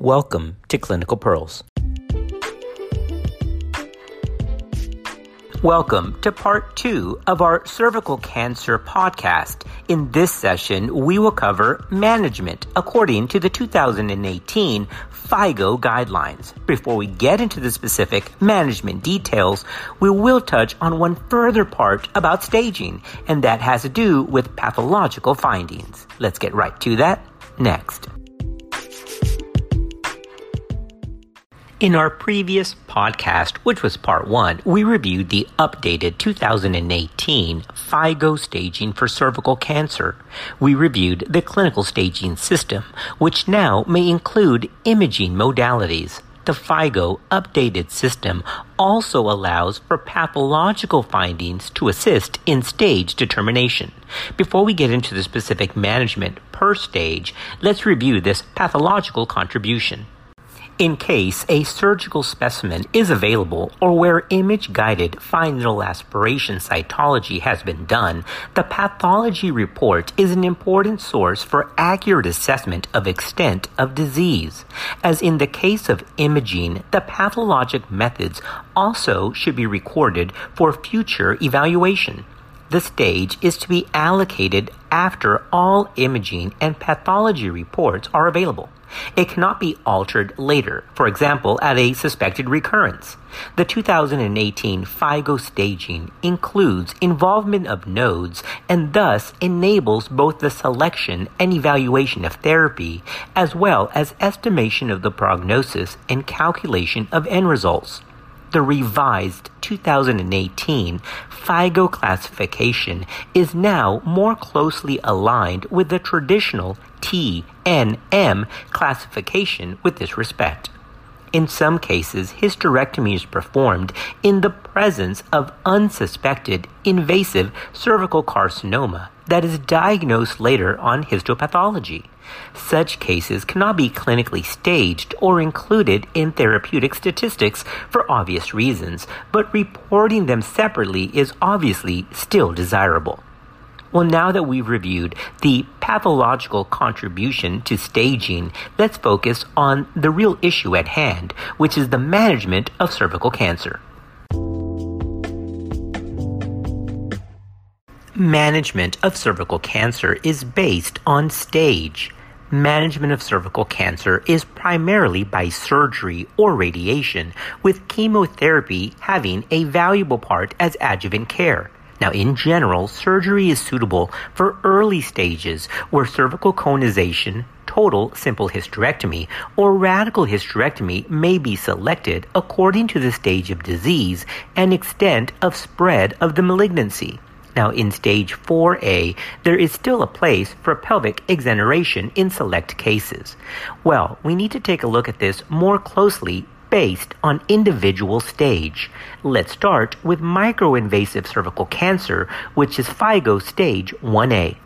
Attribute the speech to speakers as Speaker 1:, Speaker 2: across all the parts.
Speaker 1: Welcome to Clinical Pearls. Welcome to part two of our cervical cancer podcast. In this session, we will cover management according to the 2018 FIGO guidelines. Before we get into the specific management details, we will touch on one further part about staging, and that has to do with pathological findings. Let's get right to that next. In our previous podcast, which was part one, we reviewed the updated 2018 FIGO staging for cervical cancer. We reviewed the clinical staging system, which now may include imaging modalities. The FIGO updated system also allows for pathological findings to assist in stage determination. Before we get into the specific management per stage, let's review this pathological contribution. In case a surgical specimen is available or where image guided needle aspiration cytology has been done, the pathology report is an important source for accurate assessment of extent of disease. As in the case of imaging, the pathologic methods also should be recorded for future evaluation. The stage is to be allocated after all imaging and pathology reports are available. It cannot be altered later, for example, at a suspected recurrence. The 2018 FIGO staging includes involvement of nodes and thus enables both the selection and evaluation of therapy, as well as estimation of the prognosis and calculation of end results the revised 2018 FIGO classification is now more closely aligned with the traditional TNM classification with this respect. In some cases, hysterectomy is performed in the presence of unsuspected invasive cervical carcinoma that is diagnosed later on histopathology. Such cases cannot be clinically staged or included in therapeutic statistics for obvious reasons, but reporting them separately is obviously still desirable. Well, now that we've reviewed the pathological contribution to staging, let's focus on the real issue at hand, which is the management of cervical cancer. Management of cervical cancer is based on stage. Management of cervical cancer is primarily by surgery or radiation, with chemotherapy having a valuable part as adjuvant care. Now, in general, surgery is suitable for early stages where cervical conization, total simple hysterectomy, or radical hysterectomy may be selected according to the stage of disease and extent of spread of the malignancy. Now, in stage 4A, there is still a place for pelvic exenteration in select cases. Well, we need to take a look at this more closely based on individual stage. Let's start with microinvasive cervical cancer, which is FIGO stage 1A.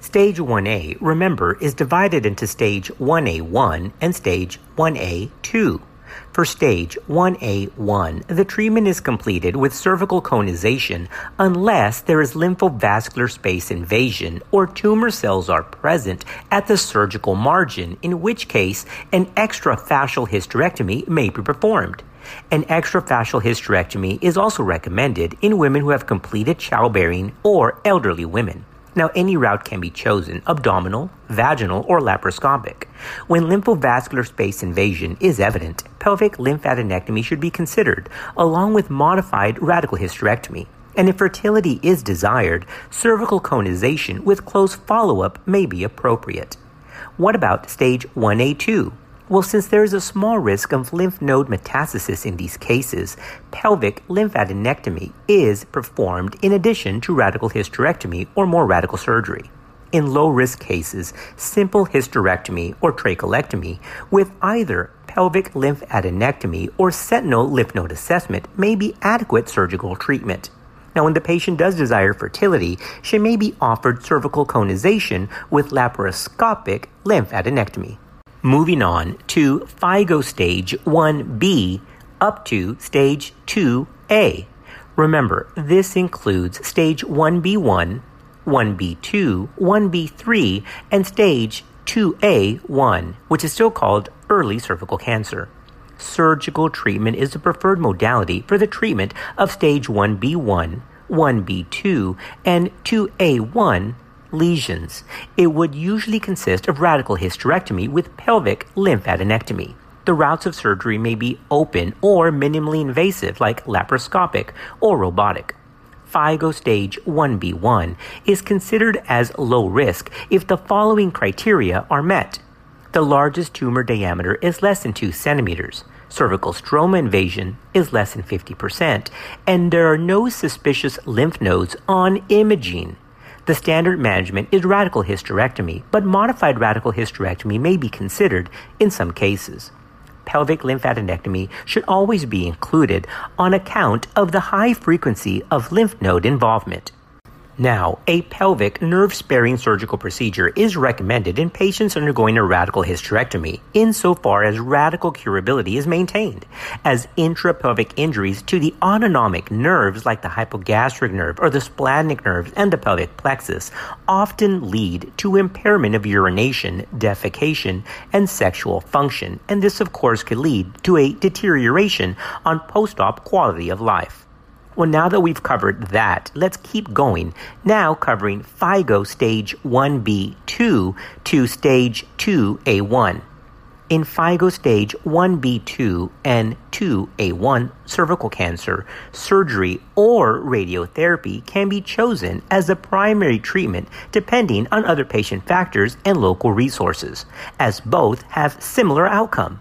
Speaker 1: Stage 1A, remember, is divided into stage 1A1 and stage 1A2. For stage 1A1, the treatment is completed with cervical conization unless there is lymphovascular space invasion or tumor cells are present at the surgical margin, in which case an extrafascial hysterectomy may be performed. An extrafascial hysterectomy is also recommended in women who have completed childbearing or elderly women. Now, any route can be chosen abdominal, vaginal, or laparoscopic. When lymphovascular space invasion is evident, pelvic lymphadenectomy should be considered, along with modified radical hysterectomy. And if fertility is desired, cervical conization with close follow up may be appropriate. What about stage 1A2? Well, since there is a small risk of lymph node metastasis in these cases, pelvic lymphadenectomy is performed in addition to radical hysterectomy or more radical surgery. In low risk cases, simple hysterectomy or trachelectomy with either pelvic lymphadenectomy or sentinel lymph node assessment may be adequate surgical treatment. Now, when the patient does desire fertility, she may be offered cervical conization with laparoscopic lymphadenectomy. Moving on to FIGO stage 1B up to stage 2A. Remember, this includes stage 1B1, 1B2, 1B3, and stage 2A1, which is still called early cervical cancer. Surgical treatment is the preferred modality for the treatment of stage 1B1, 1B2, and 2A1 lesions. It would usually consist of radical hysterectomy with pelvic lymphadenectomy. The routes of surgery may be open or minimally invasive, like laparoscopic or robotic. FIGO stage 1B1 is considered as low risk if the following criteria are met. The largest tumor diameter is less than 2 centimeters. Cervical stroma invasion is less than 50%, and there are no suspicious lymph nodes on imaging. The standard management is radical hysterectomy, but modified radical hysterectomy may be considered in some cases pelvic lymphadenectomy should always be included on account of the high frequency of lymph node involvement. Now, a pelvic nerve sparing surgical procedure is recommended in patients undergoing a radical hysterectomy, insofar as radical curability is maintained, as intrapelvic injuries to the autonomic nerves like the hypogastric nerve or the splanchnic nerves and the pelvic plexus often lead to impairment of urination, defecation, and sexual function, and this, of course, could lead to a deterioration on post op quality of life. Well, now that we've covered that, let's keep going. Now covering FIGO stage 1B2 to stage 2A1. In FIGO stage 1B2 and 2A1 cervical cancer, surgery or radiotherapy can be chosen as the primary treatment depending on other patient factors and local resources, as both have similar outcome.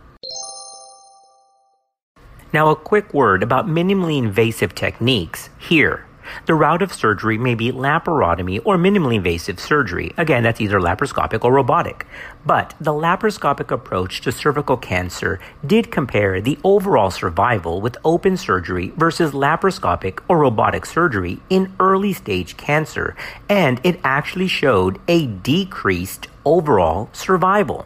Speaker 1: Now, a quick word about minimally invasive techniques here. The route of surgery may be laparotomy or minimally invasive surgery. Again, that's either laparoscopic or robotic. But the laparoscopic approach to cervical cancer did compare the overall survival with open surgery versus laparoscopic or robotic surgery in early stage cancer, and it actually showed a decreased overall survival.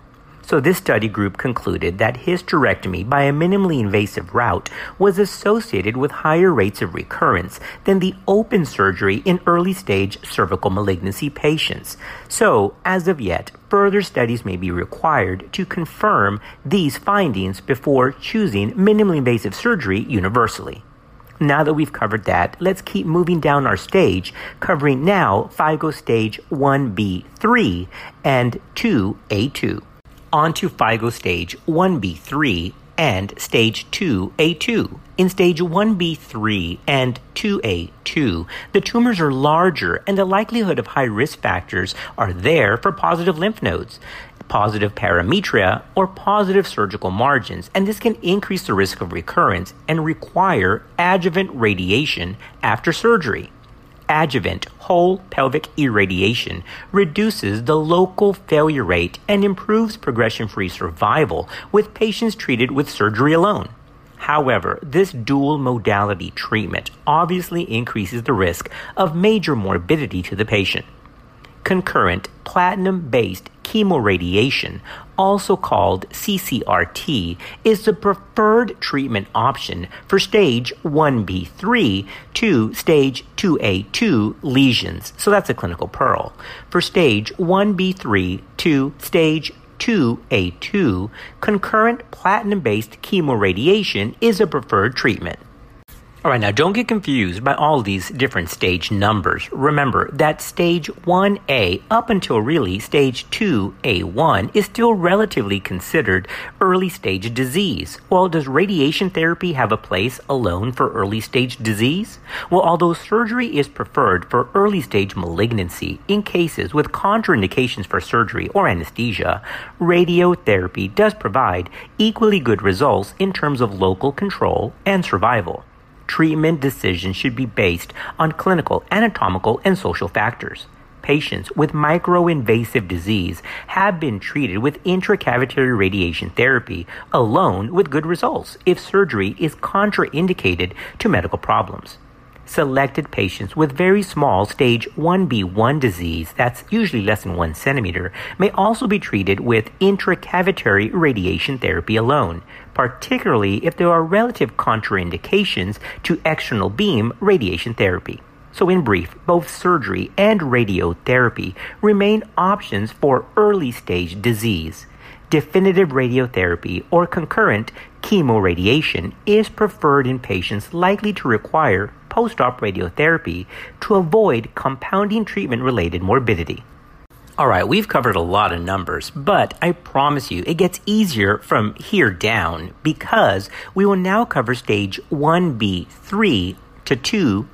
Speaker 1: So, this study group concluded that hysterectomy by a minimally invasive route was associated with higher rates of recurrence than the open surgery in early stage cervical malignancy patients. So, as of yet, further studies may be required to confirm these findings before choosing minimally invasive surgery universally. Now that we've covered that, let's keep moving down our stage, covering now FIGO stage 1B3 and 2A2 onto FIGO stage 1B3 and stage 2A2. In stage 1B3 and 2A2, the tumors are larger and the likelihood of high risk factors are there for positive lymph nodes, positive parametria, or positive surgical margins, and this can increase the risk of recurrence and require adjuvant radiation after surgery adjuvant whole pelvic irradiation reduces the local failure rate and improves progression free survival with patients treated with surgery alone. However, this dual modality treatment obviously increases the risk of major morbidity to the patient concurrent platinum based chemoradiation, also called CCRT, is the preferred treatment option for stage 1B3 to stage 2A2 lesions. So that's a clinical pearl. For stage 1B3 to stage 2A2, concurrent platinum based chemoradiation is a preferred treatment. All right, now don't get confused by all these different stage numbers. Remember that stage 1A up until really stage 2A1 is still relatively considered early stage disease. Well, does radiation therapy have a place alone for early stage disease? Well, although surgery is preferred for early stage malignancy in cases with contraindications for surgery or anesthesia, radiotherapy does provide equally good results in terms of local control and survival treatment decisions should be based on clinical, anatomical, and social factors. Patients with microinvasive disease have been treated with intracavitary radiation therapy alone with good results if surgery is contraindicated to medical problems selected patients with very small stage 1B1 disease, that's usually less than 1 centimeter, may also be treated with intracavitary radiation therapy alone, particularly if there are relative contraindications to external beam radiation therapy. So, in brief, both surgery and radiotherapy remain options for early stage disease. Definitive radiotherapy or concurrent chemoradiation is preferred in patients likely to require post op radiotherapy to avoid compounding treatment related morbidity. All right, we've covered a lot of numbers, but I promise you it gets easier from here down because we will now cover stage 1B3 to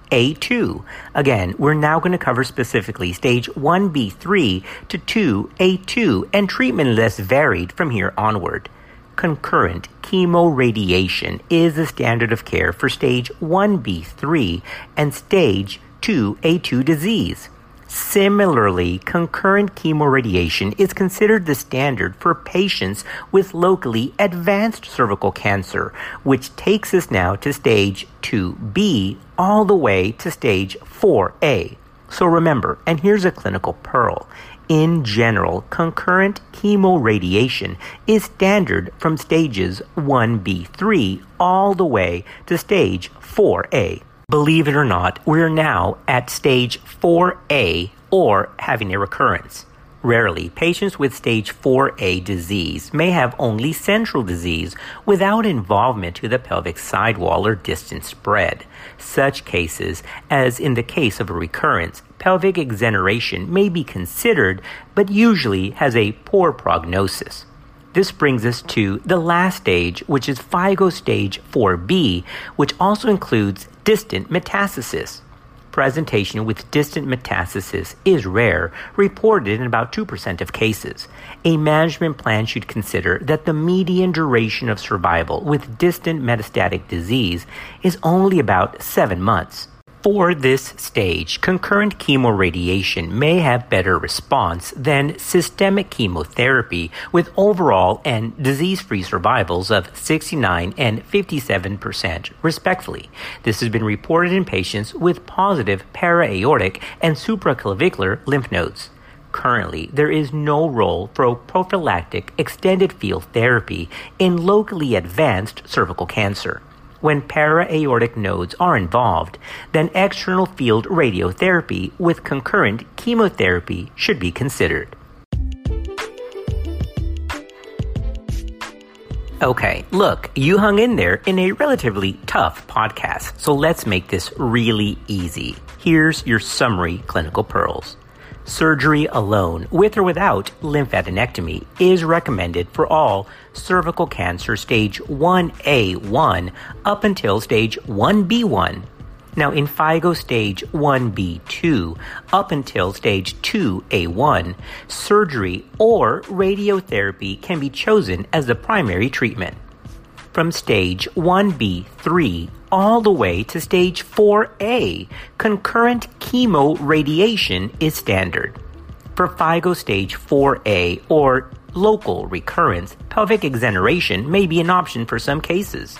Speaker 1: 2A2. Again, we're now going to cover specifically stage 1B3 to 2A2, and treatment less varied from here onward. Concurrent chemoradiation is the standard of care for stage 1B3 and stage 2A2 disease. Similarly, concurrent chemoradiation is considered the standard for patients with locally advanced cervical cancer, which takes us now to stage 2B all the way to stage 4A. So remember, and here's a clinical pearl. In general, concurrent chemoradiation is standard from stages 1B3 all the way to stage 4A. Believe it or not, we're now at stage 4A or having a recurrence. Rarely, patients with stage 4A disease may have only central disease without involvement to the pelvic sidewall or distant spread. Such cases, as in the case of a recurrence, pelvic exenteration may be considered, but usually has a poor prognosis. This brings us to the last stage, which is FIGO stage 4B, which also includes distant metastasis. Presentation with distant metastasis is rare, reported in about 2% of cases. A management plan should consider that the median duration of survival with distant metastatic disease is only about 7 months. For this stage, concurrent chemoradiation may have better response than systemic chemotherapy with overall and disease free survivals of 69 and 57% respectively. This has been reported in patients with positive para-aortic and supraclavicular lymph nodes. Currently, there is no role for prophylactic extended field therapy in locally advanced cervical cancer. When para-aortic nodes are involved, then external field radiotherapy with concurrent chemotherapy should be considered. Okay, look, you hung in there in a relatively tough podcast, so let's make this really easy. Here's your summary clinical pearls. Surgery alone, with or without lymphadenectomy, is recommended for all cervical cancer stage 1A1 up until stage 1B1. Now, in FIGO stage 1B2 up until stage 2A1, surgery or radiotherapy can be chosen as the primary treatment. From stage 1B3 all the way to stage 4A, concurrent chemo radiation is standard. For FIGO stage 4A or local recurrence, pelvic exenteration may be an option for some cases.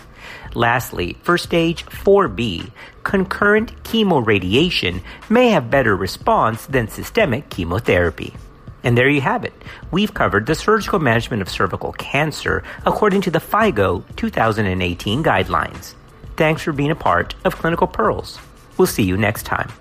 Speaker 1: Lastly, for stage 4B, concurrent chemoradiation may have better response than systemic chemotherapy. And there you have it. We've covered the surgical management of cervical cancer according to the FIGO 2018 guidelines. Thanks for being a part of Clinical Pearls. We'll see you next time.